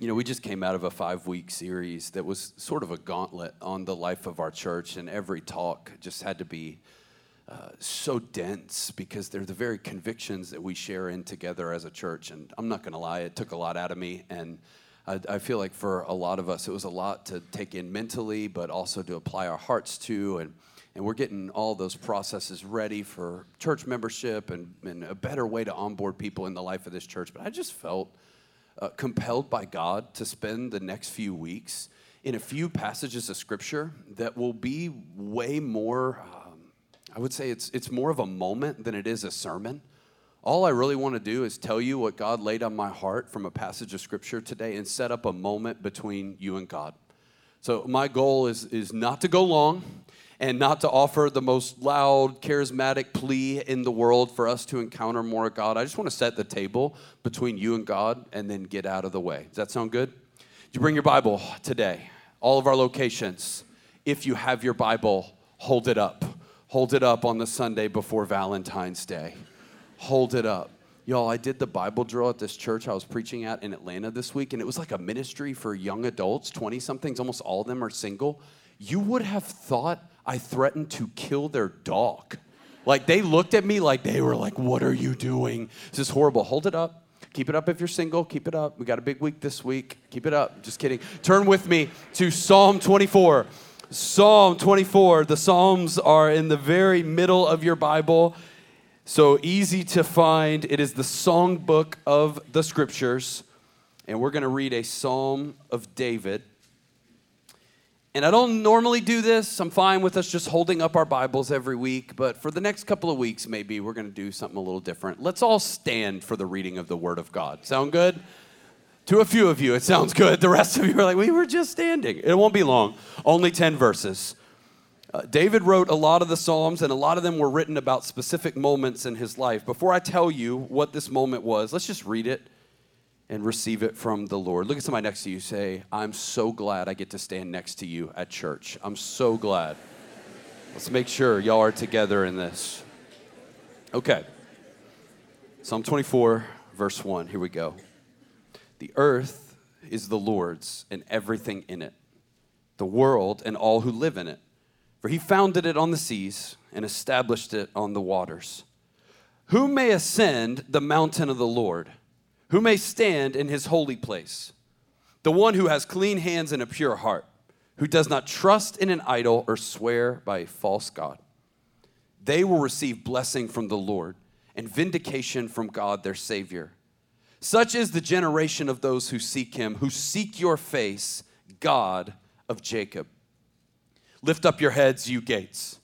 You know, we just came out of a five week series that was sort of a gauntlet on the life of our church, and every talk just had to be uh, so dense because they're the very convictions that we share in together as a church. And I'm not going to lie, it took a lot out of me. And I, I, feel like for a lot of us, it was a lot to take in mentally, but also to apply our hearts to. And, and we're getting all those processes ready for church membership and, and a better way to onboard people in the life of this church. But I just felt uh, compelled by God to spend the next few weeks in a few passages of scripture that will be way more. Uh, I would say it's, it's more of a moment than it is a sermon. All I really want to do is tell you what God laid on my heart from a passage of scripture today and set up a moment between you and God. So, my goal is, is not to go long and not to offer the most loud, charismatic plea in the world for us to encounter more of God. I just want to set the table between you and God and then get out of the way. Does that sound good? You bring your Bible today, all of our locations. If you have your Bible, hold it up Hold it up on the Sunday before Valentine's Day. Hold it up. Y'all, I did the Bible drill at this church I was preaching at in Atlanta this week, and it was like a ministry for young adults, 20 somethings, almost all of them are single. You would have thought I threatened to kill their dog. Like they looked at me like they were like, What are you doing? This is horrible. Hold it up. Keep it up if you're single. Keep it up. We got a big week this week. Keep it up. Just kidding. Turn with me to Psalm 24. Psalm 24. The Psalms are in the very middle of your Bible, so easy to find. It is the songbook of the scriptures, and we're going to read a Psalm of David. And I don't normally do this. I'm fine with us just holding up our Bibles every week, but for the next couple of weeks, maybe we're going to do something a little different. Let's all stand for the reading of the Word of God. Sound good? To a few of you, it sounds good. The rest of you are like, we were just standing. It won't be long, only 10 verses. Uh, David wrote a lot of the Psalms, and a lot of them were written about specific moments in his life. Before I tell you what this moment was, let's just read it and receive it from the Lord. Look at somebody next to you. Say, I'm so glad I get to stand next to you at church. I'm so glad. Let's make sure y'all are together in this. Okay. Psalm 24, verse 1. Here we go. The earth is the Lord's and everything in it, the world and all who live in it. For he founded it on the seas and established it on the waters. Who may ascend the mountain of the Lord? Who may stand in his holy place? The one who has clean hands and a pure heart, who does not trust in an idol or swear by a false God. They will receive blessing from the Lord and vindication from God their Savior. Such is the generation of those who seek him, who seek your face, God of Jacob. Lift up your heads, you gates.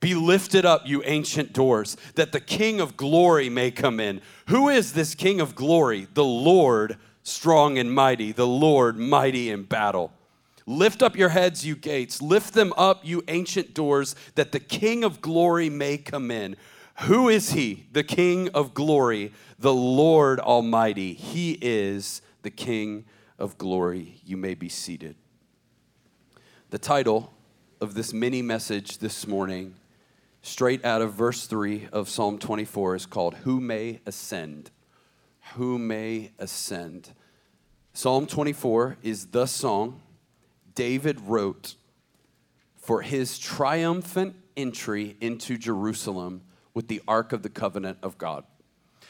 Be lifted up, you ancient doors, that the King of glory may come in. Who is this King of glory? The Lord strong and mighty, the Lord mighty in battle. Lift up your heads, you gates. Lift them up, you ancient doors, that the King of glory may come in. Who is he, the King of glory? the Lord Almighty. He is the King of glory. You may be seated. The title of this mini message this morning, straight out of verse 3 of Psalm 24, is called Who May Ascend? Who May Ascend? Psalm 24 is the song David wrote for his triumphant entry into Jerusalem with the Ark of the Covenant of God.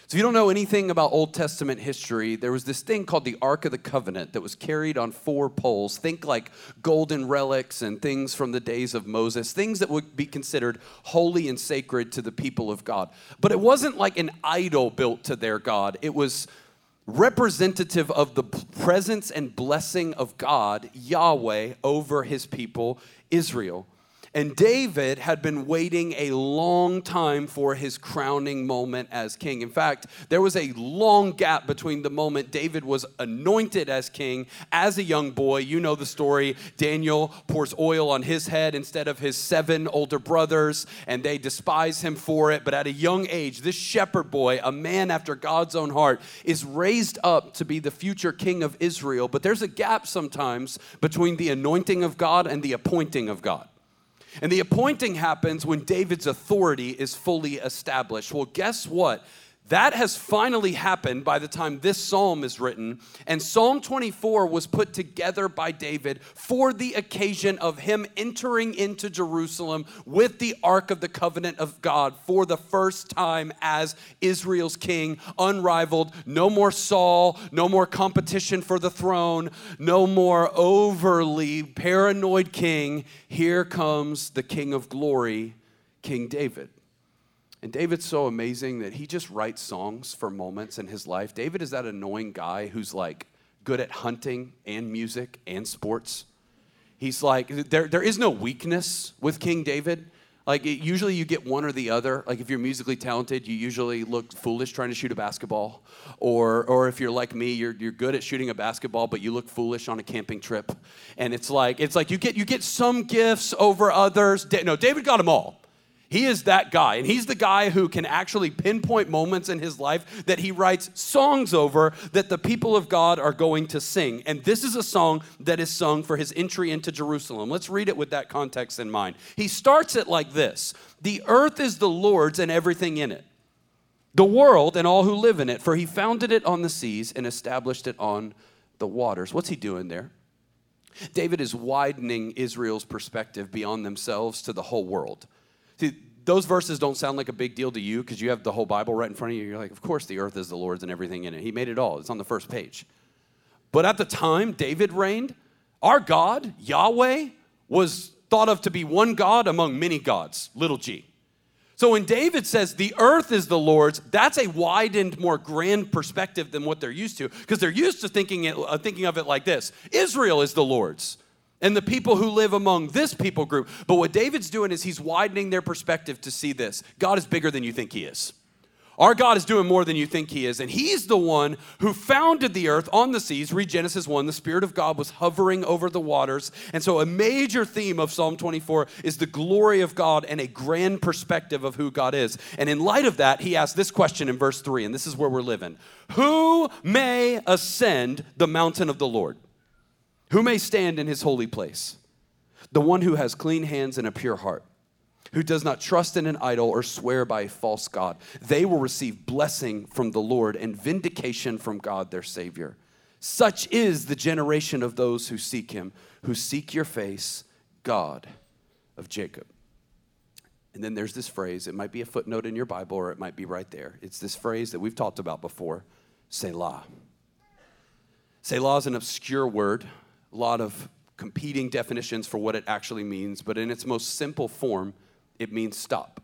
So, if you don't know anything about Old Testament history, there was this thing called the Ark of the Covenant that was carried on four poles. Think like golden relics and things from the days of Moses, things that would be considered holy and sacred to the people of God. But it wasn't like an idol built to their God, it was representative of the presence and blessing of God, Yahweh, over his people, Israel. And David had been waiting a long time for his crowning moment as king. In fact, there was a long gap between the moment David was anointed as king as a young boy. You know the story. Daniel pours oil on his head instead of his seven older brothers, and they despise him for it. But at a young age, this shepherd boy, a man after God's own heart, is raised up to be the future king of Israel. But there's a gap sometimes between the anointing of God and the appointing of God. And the appointing happens when David's authority is fully established. Well, guess what? That has finally happened by the time this psalm is written. And Psalm 24 was put together by David for the occasion of him entering into Jerusalem with the Ark of the Covenant of God for the first time as Israel's king, unrivaled. No more Saul, no more competition for the throne, no more overly paranoid king. Here comes the King of glory, King David. And David's so amazing that he just writes songs for moments in his life. David is that annoying guy who's like good at hunting and music and sports. He's like, there, there is no weakness with King David. Like, it, usually you get one or the other. Like, if you're musically talented, you usually look foolish trying to shoot a basketball. Or, or if you're like me, you're, you're good at shooting a basketball, but you look foolish on a camping trip. And it's like, it's like you get, you get some gifts over others. No, David got them all. He is that guy. And he's the guy who can actually pinpoint moments in his life that he writes songs over that the people of God are going to sing. And this is a song that is sung for his entry into Jerusalem. Let's read it with that context in mind. He starts it like this The earth is the Lord's and everything in it, the world and all who live in it, for he founded it on the seas and established it on the waters. What's he doing there? David is widening Israel's perspective beyond themselves to the whole world. See, those verses don't sound like a big deal to you because you have the whole Bible right in front of you. You're like, of course, the earth is the Lord's and everything in it. He made it all. It's on the first page. But at the time David reigned, our God, Yahweh, was thought of to be one God among many gods, little g. So when David says the earth is the Lord's, that's a widened, more grand perspective than what they're used to, because they're used to thinking, it, uh, thinking of it like this Israel is the Lord's and the people who live among this people group. But what David's doing is he's widening their perspective to see this God is bigger than you think he is. Our God is doing more than you think He is. And He's the one who founded the earth on the seas. Read Genesis 1. The Spirit of God was hovering over the waters. And so, a major theme of Psalm 24 is the glory of God and a grand perspective of who God is. And in light of that, He asks this question in verse 3, and this is where we're living Who may ascend the mountain of the Lord? Who may stand in his holy place? The one who has clean hands and a pure heart, who does not trust in an idol or swear by a false God. They will receive blessing from the Lord and vindication from God their Savior. Such is the generation of those who seek him, who seek your face, God of Jacob. And then there's this phrase, it might be a footnote in your Bible or it might be right there. It's this phrase that we've talked about before Selah. Selah is an obscure word a lot of competing definitions for what it actually means, but in its most simple form, it means stop.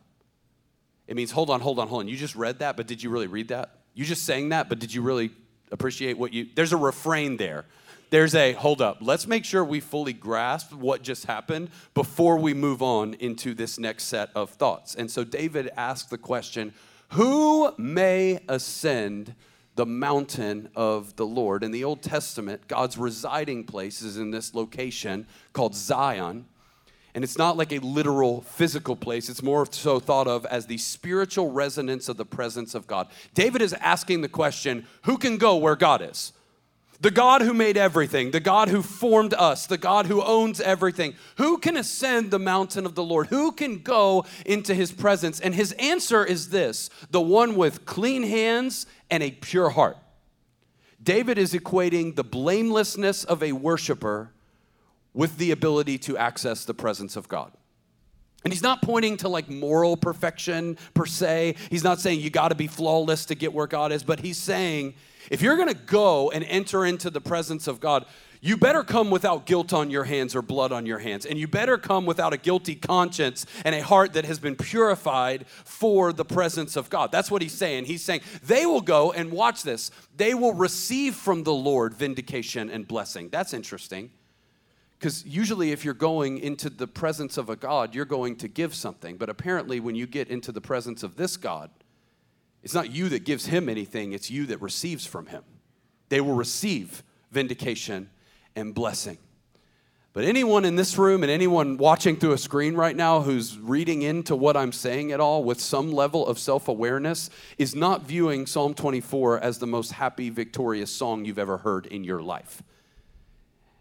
It means hold on, hold on, hold on. You just read that, but did you really read that? You just sang that, but did you really appreciate what you There's a refrain there. There's a hold up. Let's make sure we fully grasp what just happened before we move on into this next set of thoughts. And so David asked the question, who may ascend the mountain of the Lord. In the Old Testament, God's residing place is in this location called Zion. And it's not like a literal physical place, it's more so thought of as the spiritual resonance of the presence of God. David is asking the question who can go where God is? The God who made everything, the God who formed us, the God who owns everything. Who can ascend the mountain of the Lord? Who can go into his presence? And his answer is this the one with clean hands and a pure heart. David is equating the blamelessness of a worshiper with the ability to access the presence of God. And he's not pointing to like moral perfection per se. He's not saying you got to be flawless to get where God is, but he's saying if you're going to go and enter into the presence of God, you better come without guilt on your hands or blood on your hands. And you better come without a guilty conscience and a heart that has been purified for the presence of God. That's what he's saying. He's saying they will go and watch this. They will receive from the Lord vindication and blessing. That's interesting. Because usually, if you're going into the presence of a God, you're going to give something. But apparently, when you get into the presence of this God, it's not you that gives him anything, it's you that receives from him. They will receive vindication and blessing. But anyone in this room and anyone watching through a screen right now who's reading into what I'm saying at all with some level of self awareness is not viewing Psalm 24 as the most happy, victorious song you've ever heard in your life.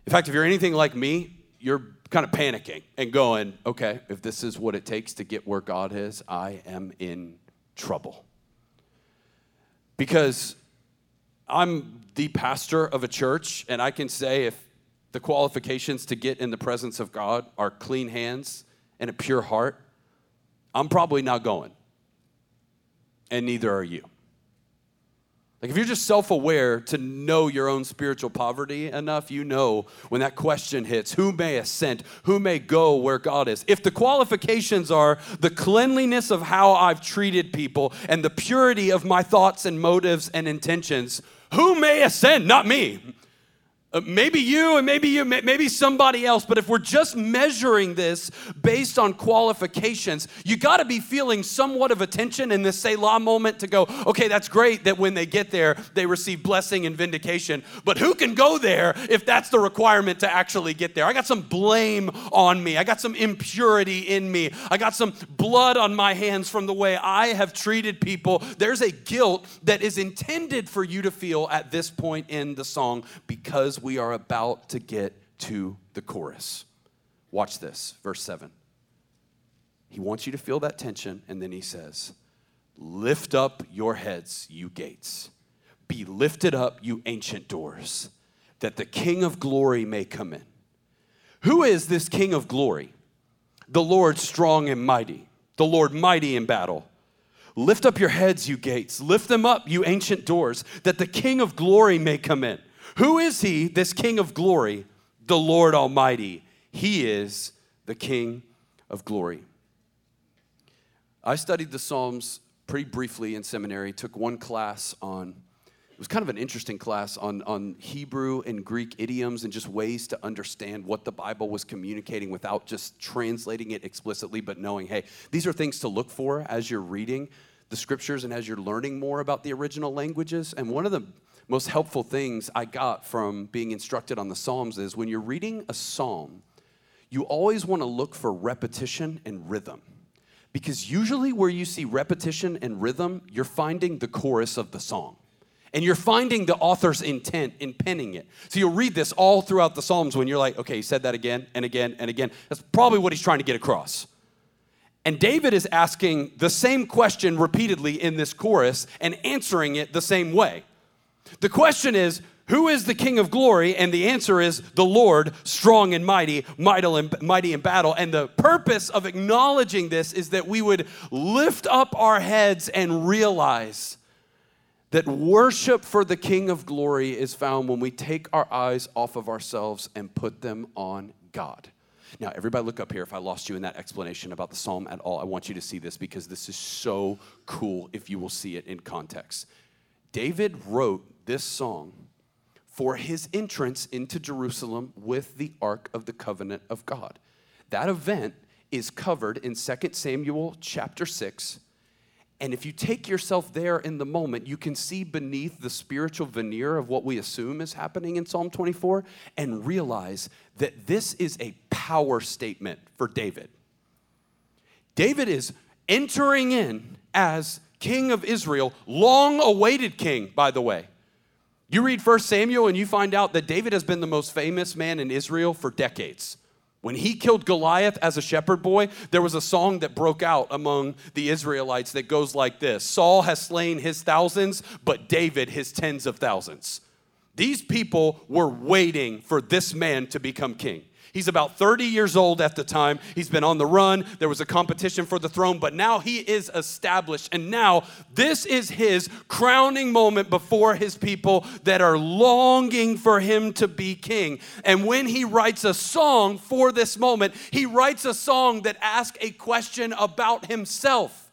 In fact, if you're anything like me, you're kind of panicking and going, okay, if this is what it takes to get where God is, I am in trouble. Because I'm the pastor of a church, and I can say if the qualifications to get in the presence of God are clean hands and a pure heart, I'm probably not going. And neither are you. Like, if you're just self aware to know your own spiritual poverty enough, you know when that question hits who may ascend, who may go where God is. If the qualifications are the cleanliness of how I've treated people and the purity of my thoughts and motives and intentions, who may ascend? Not me. Uh, maybe you and maybe you, maybe somebody else, but if we're just measuring this based on qualifications, you got to be feeling somewhat of attention in this Selah moment to go, okay, that's great that when they get there, they receive blessing and vindication, but who can go there if that's the requirement to actually get there? I got some blame on me, I got some impurity in me, I got some blood on my hands from the way I have treated people. There's a guilt that is intended for you to feel at this point in the song because we are about to get to the chorus. Watch this, verse 7. He wants you to feel that tension, and then he says, Lift up your heads, you gates. Be lifted up, you ancient doors, that the King of glory may come in. Who is this King of glory? The Lord strong and mighty, the Lord mighty in battle. Lift up your heads, you gates. Lift them up, you ancient doors, that the King of glory may come in. Who is he, this King of glory? The Lord Almighty. He is the King of glory. I studied the Psalms pretty briefly in seminary, took one class on, it was kind of an interesting class on, on Hebrew and Greek idioms and just ways to understand what the Bible was communicating without just translating it explicitly, but knowing, hey, these are things to look for as you're reading the scriptures and as you're learning more about the original languages. And one of the most helpful things I got from being instructed on the Psalms is when you're reading a psalm, you always want to look for repetition and rhythm. Because usually, where you see repetition and rhythm, you're finding the chorus of the song. And you're finding the author's intent in penning it. So you'll read this all throughout the Psalms when you're like, okay, he said that again and again and again. That's probably what he's trying to get across. And David is asking the same question repeatedly in this chorus and answering it the same way. The question is, who is the King of glory? And the answer is the Lord, strong and mighty, mighty in battle. And the purpose of acknowledging this is that we would lift up our heads and realize that worship for the King of glory is found when we take our eyes off of ourselves and put them on God. Now, everybody, look up here. If I lost you in that explanation about the psalm at all, I want you to see this because this is so cool if you will see it in context. David wrote this song for his entrance into Jerusalem with the Ark of the Covenant of God. That event is covered in 2 Samuel chapter 6. And if you take yourself there in the moment, you can see beneath the spiritual veneer of what we assume is happening in Psalm 24 and realize that this is a power statement for David. David is entering in as king of Israel, long awaited king, by the way. You read 1 Samuel and you find out that David has been the most famous man in Israel for decades. When he killed Goliath as a shepherd boy, there was a song that broke out among the Israelites that goes like this Saul has slain his thousands, but David his tens of thousands. These people were waiting for this man to become king. He's about 30 years old at the time. He's been on the run. There was a competition for the throne, but now he is established. And now this is his crowning moment before his people that are longing for him to be king. And when he writes a song for this moment, he writes a song that asks a question about himself.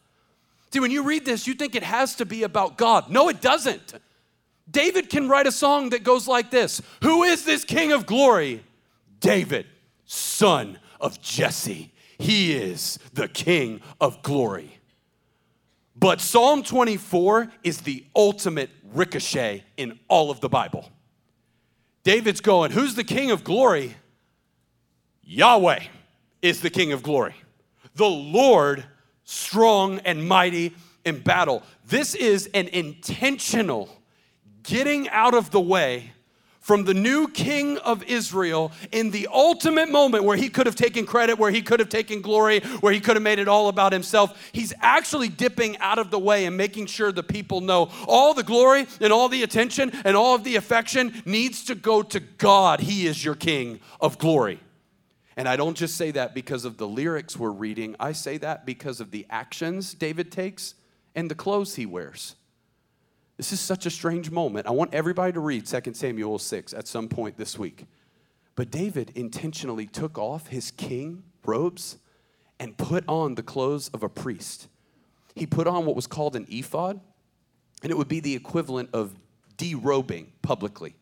See, when you read this, you think it has to be about God. No, it doesn't. David can write a song that goes like this Who is this King of glory? David, son of Jesse. He is the King of glory. But Psalm 24 is the ultimate ricochet in all of the Bible. David's going, Who's the King of glory? Yahweh is the King of glory. The Lord, strong and mighty in battle. This is an intentional getting out of the way from the new king of Israel in the ultimate moment where he could have taken credit, where he could have taken glory, where he could have made it all about himself. He's actually dipping out of the way and making sure the people know all the glory and all the attention and all of the affection needs to go to God. He is your king of glory. And I don't just say that because of the lyrics we're reading, I say that because of the actions David takes and the clothes he wears. This is such a strange moment. I want everybody to read 2 Samuel 6 at some point this week. But David intentionally took off his king robes and put on the clothes of a priest. He put on what was called an ephod, and it would be the equivalent of derobing publicly.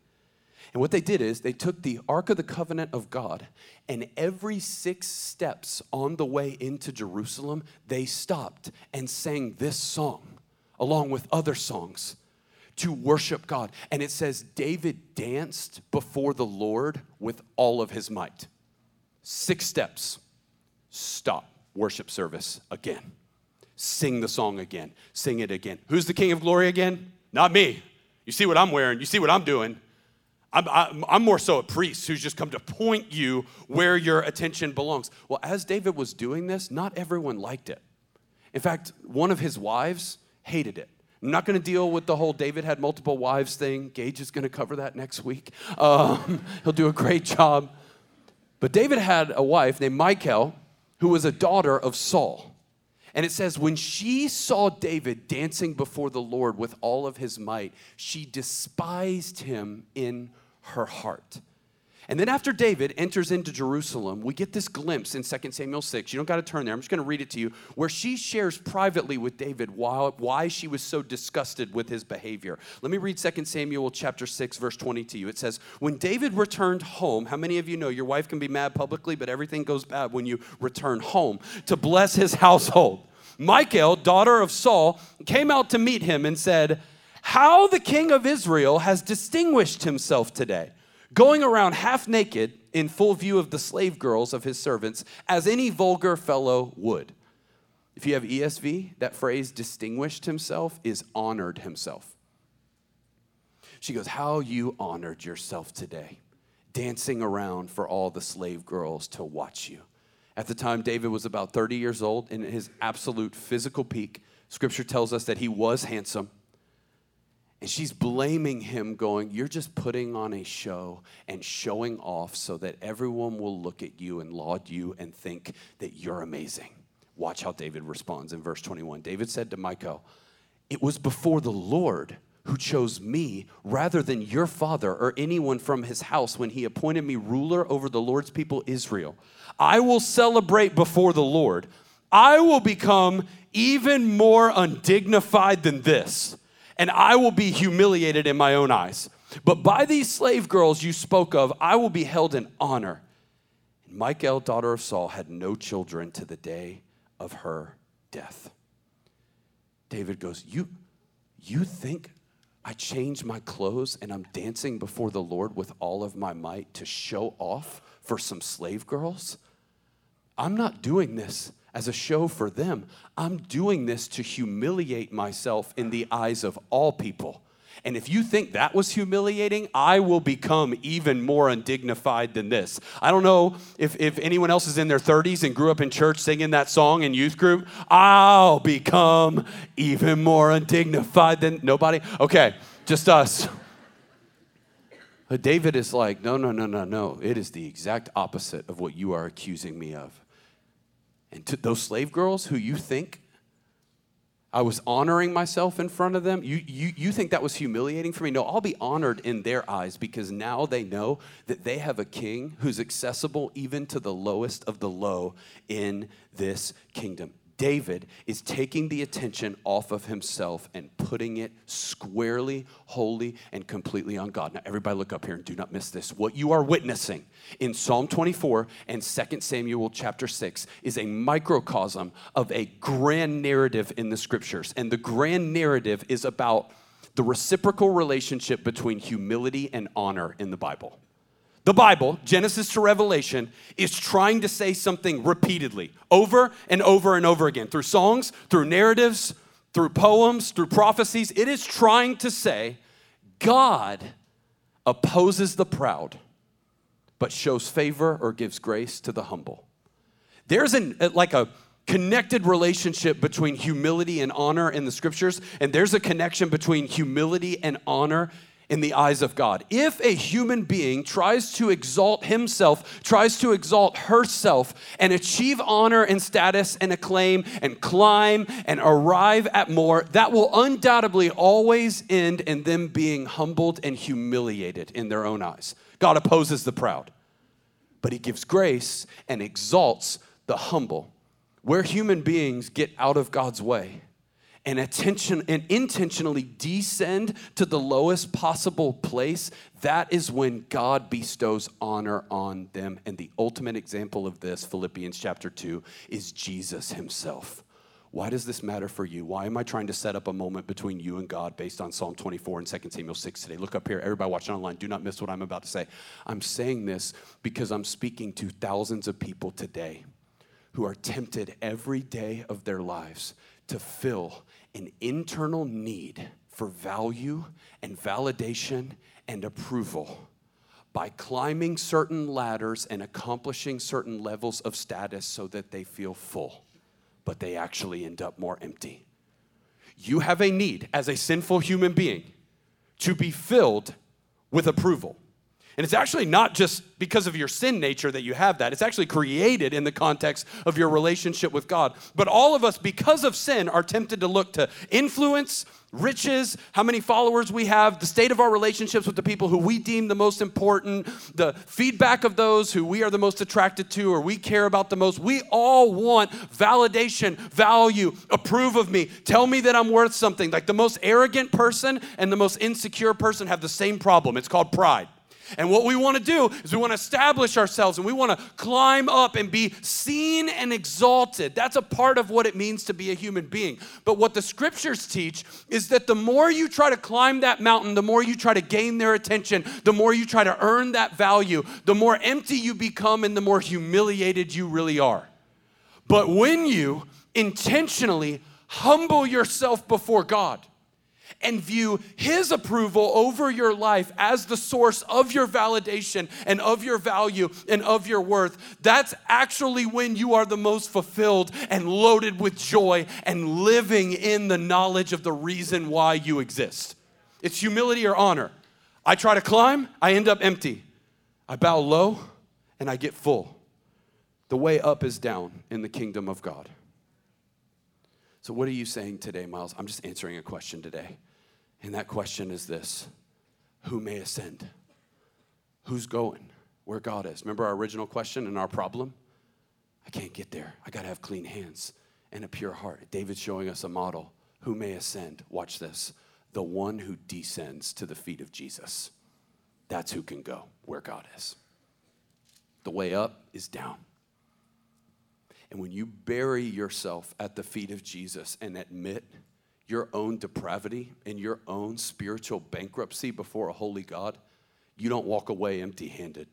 And what they did is they took the Ark of the Covenant of God, and every six steps on the way into Jerusalem, they stopped and sang this song along with other songs to worship God. And it says David danced before the Lord with all of his might. Six steps. Stop. Worship service again. Sing the song again. Sing it again. Who's the King of Glory again? Not me. You see what I'm wearing. You see what I'm doing. I'm, I'm, I'm, more so a priest who's just come to point you where your attention belongs. Well, as David was doing this, not everyone liked it. In fact, one of his wives hated it. I'm not going to deal with the whole David had multiple wives thing. Gage is going to cover that next week. Um, he'll do a great job. But David had a wife named Michal who was a daughter of Saul. And it says, when she saw David dancing before the Lord with all of his might, she despised him in her heart. And then after David enters into Jerusalem, we get this glimpse in 2 Samuel 6. You don't got to turn there. I'm just going to read it to you, where she shares privately with David why, why she was so disgusted with his behavior. Let me read 2 Samuel chapter 6 verse 20 to you. It says, "When David returned home, how many of you know your wife can be mad publicly, but everything goes bad when you return home to bless his household?" Michal, daughter of Saul, came out to meet him and said, "How the king of Israel has distinguished himself today." Going around half naked in full view of the slave girls of his servants, as any vulgar fellow would. If you have ESV, that phrase distinguished himself is honored himself. She goes, How you honored yourself today, dancing around for all the slave girls to watch you. At the time, David was about 30 years old in his absolute physical peak. Scripture tells us that he was handsome. And she's blaming him, going, You're just putting on a show and showing off so that everyone will look at you and laud you and think that you're amazing. Watch how David responds in verse 21. David said to Michal, It was before the Lord who chose me rather than your father or anyone from his house when he appointed me ruler over the Lord's people Israel. I will celebrate before the Lord. I will become even more undignified than this and I will be humiliated in my own eyes. But by these slave girls you spoke of, I will be held in honor. And Michal, daughter of Saul, had no children to the day of her death. David goes, You, you think I change my clothes and I'm dancing before the Lord with all of my might to show off for some slave girls? I'm not doing this as a show for them. I'm doing this to humiliate myself in the eyes of all people. And if you think that was humiliating, I will become even more undignified than this. I don't know if, if anyone else is in their 30s and grew up in church singing that song in youth group. I'll become even more undignified than nobody. Okay, just us. But David is like, no, no, no, no, no. It is the exact opposite of what you are accusing me of. And to those slave girls who you think I was honoring myself in front of them, you, you, you think that was humiliating for me? No, I'll be honored in their eyes because now they know that they have a king who's accessible even to the lowest of the low in this kingdom. David is taking the attention off of himself and putting it squarely, wholly, and completely on God. Now, everybody look up here and do not miss this. What you are witnessing in Psalm 24 and 2 Samuel chapter 6 is a microcosm of a grand narrative in the scriptures. And the grand narrative is about the reciprocal relationship between humility and honor in the Bible. The Bible, Genesis to Revelation, is trying to say something repeatedly, over and over and over again, through songs, through narratives, through poems, through prophecies. It is trying to say, God, opposes the proud, but shows favor or gives grace to the humble. There's an, uh, like a connected relationship between humility and honor in the scriptures, and there's a connection between humility and honor in the eyes of God. If a human being tries to exalt himself, tries to exalt herself, and achieve honor and status and acclaim and climb and arrive at more, that will undoubtedly always end in them being humbled and humiliated in their own eyes. God opposes the proud, but He gives grace and exalts the humble. Where human beings get out of God's way, and attention and intentionally descend to the lowest possible place, that is when God bestows honor on them. And the ultimate example of this, Philippians chapter 2, is Jesus himself. Why does this matter for you? Why am I trying to set up a moment between you and God based on Psalm 24 and 2 Samuel 6 today? Look up here. Everybody watching online, do not miss what I'm about to say. I'm saying this because I'm speaking to thousands of people today who are tempted every day of their lives to fill an internal need for value and validation and approval by climbing certain ladders and accomplishing certain levels of status so that they feel full, but they actually end up more empty. You have a need as a sinful human being to be filled with approval. And it's actually not just because of your sin nature that you have that. It's actually created in the context of your relationship with God. But all of us, because of sin, are tempted to look to influence, riches, how many followers we have, the state of our relationships with the people who we deem the most important, the feedback of those who we are the most attracted to or we care about the most. We all want validation, value, approve of me, tell me that I'm worth something. Like the most arrogant person and the most insecure person have the same problem. It's called pride. And what we want to do is we want to establish ourselves and we want to climb up and be seen and exalted. That's a part of what it means to be a human being. But what the scriptures teach is that the more you try to climb that mountain, the more you try to gain their attention, the more you try to earn that value, the more empty you become and the more humiliated you really are. But when you intentionally humble yourself before God, and view His approval over your life as the source of your validation and of your value and of your worth, that's actually when you are the most fulfilled and loaded with joy and living in the knowledge of the reason why you exist. It's humility or honor. I try to climb, I end up empty. I bow low, and I get full. The way up is down in the kingdom of God. So, what are you saying today, Miles? I'm just answering a question today. And that question is this Who may ascend? Who's going? Where God is. Remember our original question and our problem? I can't get there. I got to have clean hands and a pure heart. David's showing us a model. Who may ascend? Watch this. The one who descends to the feet of Jesus. That's who can go where God is. The way up is down. And when you bury yourself at the feet of Jesus and admit your own depravity and your own spiritual bankruptcy before a holy God, you don't walk away empty handed.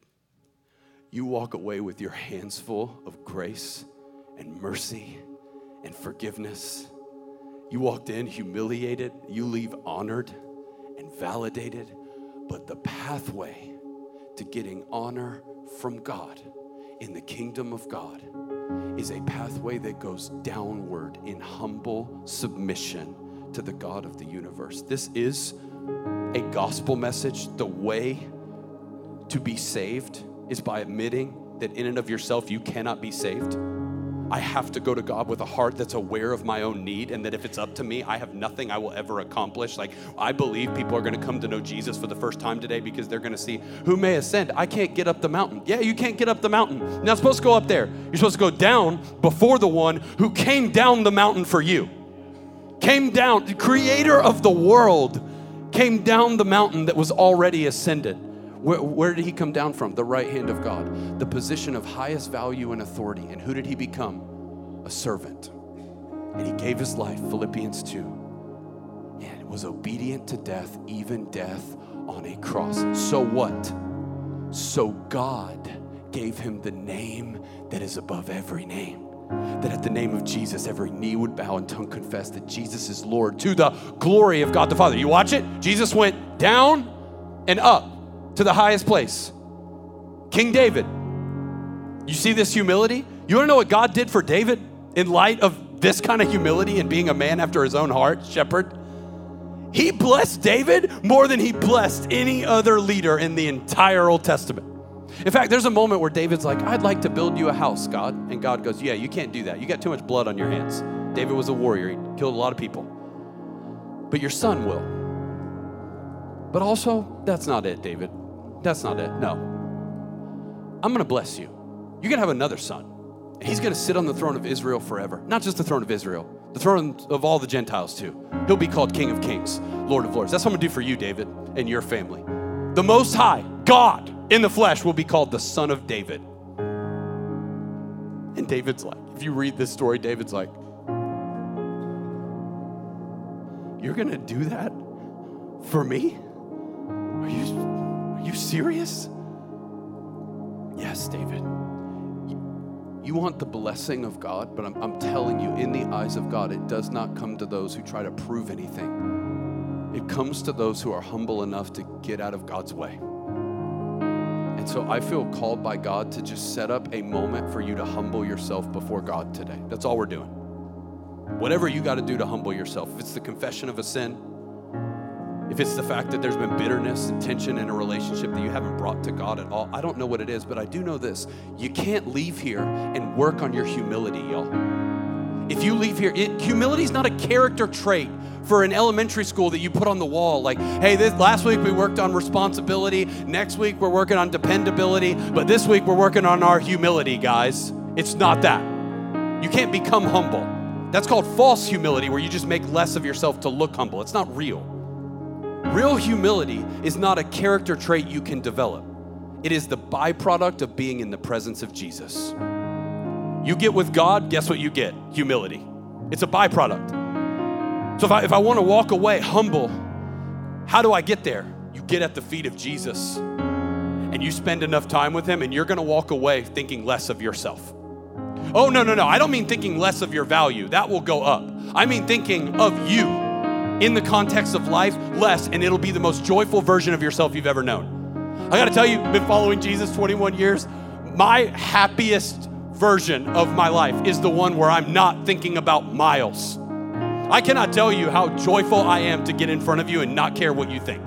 You walk away with your hands full of grace and mercy and forgiveness. You walked in humiliated, you leave honored and validated, but the pathway to getting honor from God in the kingdom of God is a pathway that goes downward in humble submission to the God of the universe. This is a gospel message. The way to be saved is by admitting that in and of yourself you cannot be saved. I have to go to God with a heart that's aware of my own need, and that if it's up to me, I have nothing I will ever accomplish. Like, I believe people are gonna come to know Jesus for the first time today because they're gonna see who may ascend. I can't get up the mountain. Yeah, you can't get up the mountain. You're not supposed to go up there. You're supposed to go down before the one who came down the mountain for you came down, the creator of the world came down the mountain that was already ascended. Where, where, did he come down from? The right hand of God, the position of highest value and authority. And who did he become? A servant. And he gave his life, Philippians 2, and was obedient to death, even death on a cross. So what? So God gave him the name that is above every name that at the name of Jesus, every knee would bow and tongue confess that Jesus is Lord to the glory of God the Father. You watch it? Jesus went down and up. To the highest place. King David. You see this humility? You wanna know what God did for David in light of this kind of humility and being a man after his own heart, shepherd? He blessed David more than he blessed any other leader in the entire Old Testament. In fact, there's a moment where David's like, I'd like to build you a house, God. And God goes, Yeah, you can't do that. You got too much blood on your hands. David was a warrior, he killed a lot of people. But your son will. But also, that's not it, David. That's not it. No. I'm going to bless you. You're going to have another son. He's going to sit on the throne of Israel forever. Not just the throne of Israel, the throne of all the Gentiles too. He'll be called King of Kings, Lord of Lords. That's what I'm going to do for you, David, and your family. The Most High, God in the flesh, will be called the Son of David. And David's like, if you read this story, David's like, You're going to do that for me? Are you, are you serious? Yes, David. You want the blessing of God, but I'm, I'm, telling you, in the eyes of God, it does not come to those who try to prove anything. It comes to those who are humble enough to get out of God's way. And so I feel called by God to just set up a moment for you to humble yourself before God today. That's all we're doing. Whatever you got to do to humble yourself. If it's the confession of a sin, if it's the fact that there's been bitterness and tension in a relationship that you haven't brought to God at all, I don't know what it is, but I do know this. You can't leave here and work on your humility, y'all. If you leave here, humility is not a character trait for an elementary school that you put on the wall. Like, hey, this last week we worked on responsibility. Next week we're working on dependability. But this week we're working on our humility, guys. It's not that. You can't become humble. That's called false humility, where you just make less of yourself to look humble. It's not real. Real humility is not a character trait you can develop, it is the byproduct of being in the presence of Jesus. You get with God, guess what you get? Humility. It's a byproduct. So if I, if I want to walk away humble, how do I get there? You get at the feet of Jesus and you spend enough time with Him, and you're going to walk away thinking less of yourself. Oh, no, no, no. I don't mean thinking less of your value. That will go up. I mean thinking of you in the context of life less, and it'll be the most joyful version of yourself you've ever known. I gotta tell you, been following Jesus 21 years. My happiest version of my life is the one where I'm not thinking about Miles. I cannot tell you how joyful I am to get in front of you and not care what you think.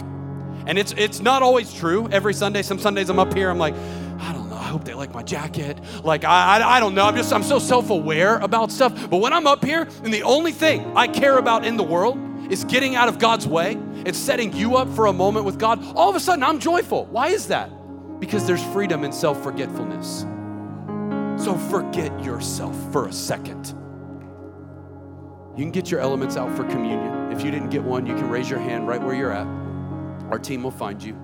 And it's it's not always true. Every Sunday, some Sundays I'm up here, I'm like, I don't know, I hope they like my jacket. Like I, I, I don't know. I'm just I'm so self-aware about stuff. But when I'm up here, and the only thing I care about in the world is getting out of God's way and setting you up for a moment with God, all of a sudden I'm joyful. Why is that? Because there's freedom in self forgetfulness. So forget yourself for a second. You can get your elements out for communion. If you didn't get one, you can raise your hand right where you're at. Our team will find you.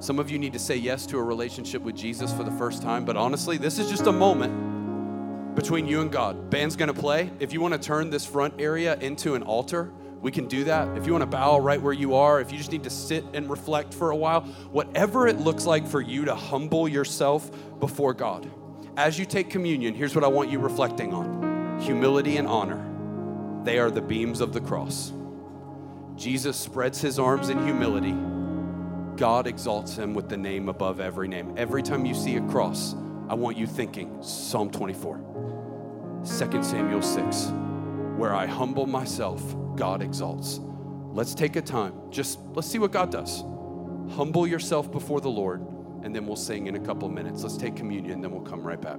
Some of you need to say yes to a relationship with Jesus for the first time, but honestly, this is just a moment between you and God. Band's gonna play. If you wanna turn this front area into an altar, we can do that. If you want to bow right where you are, if you just need to sit and reflect for a while, whatever it looks like for you to humble yourself before God. As you take communion, here's what I want you reflecting on humility and honor. They are the beams of the cross. Jesus spreads his arms in humility. God exalts him with the name above every name. Every time you see a cross, I want you thinking Psalm 24, 2 Samuel 6, where I humble myself God exalts. Let's take a time. Just let's see what God does. Humble yourself before the Lord, and then we'll sing in a couple of minutes. Let's take communion, then we'll come right back.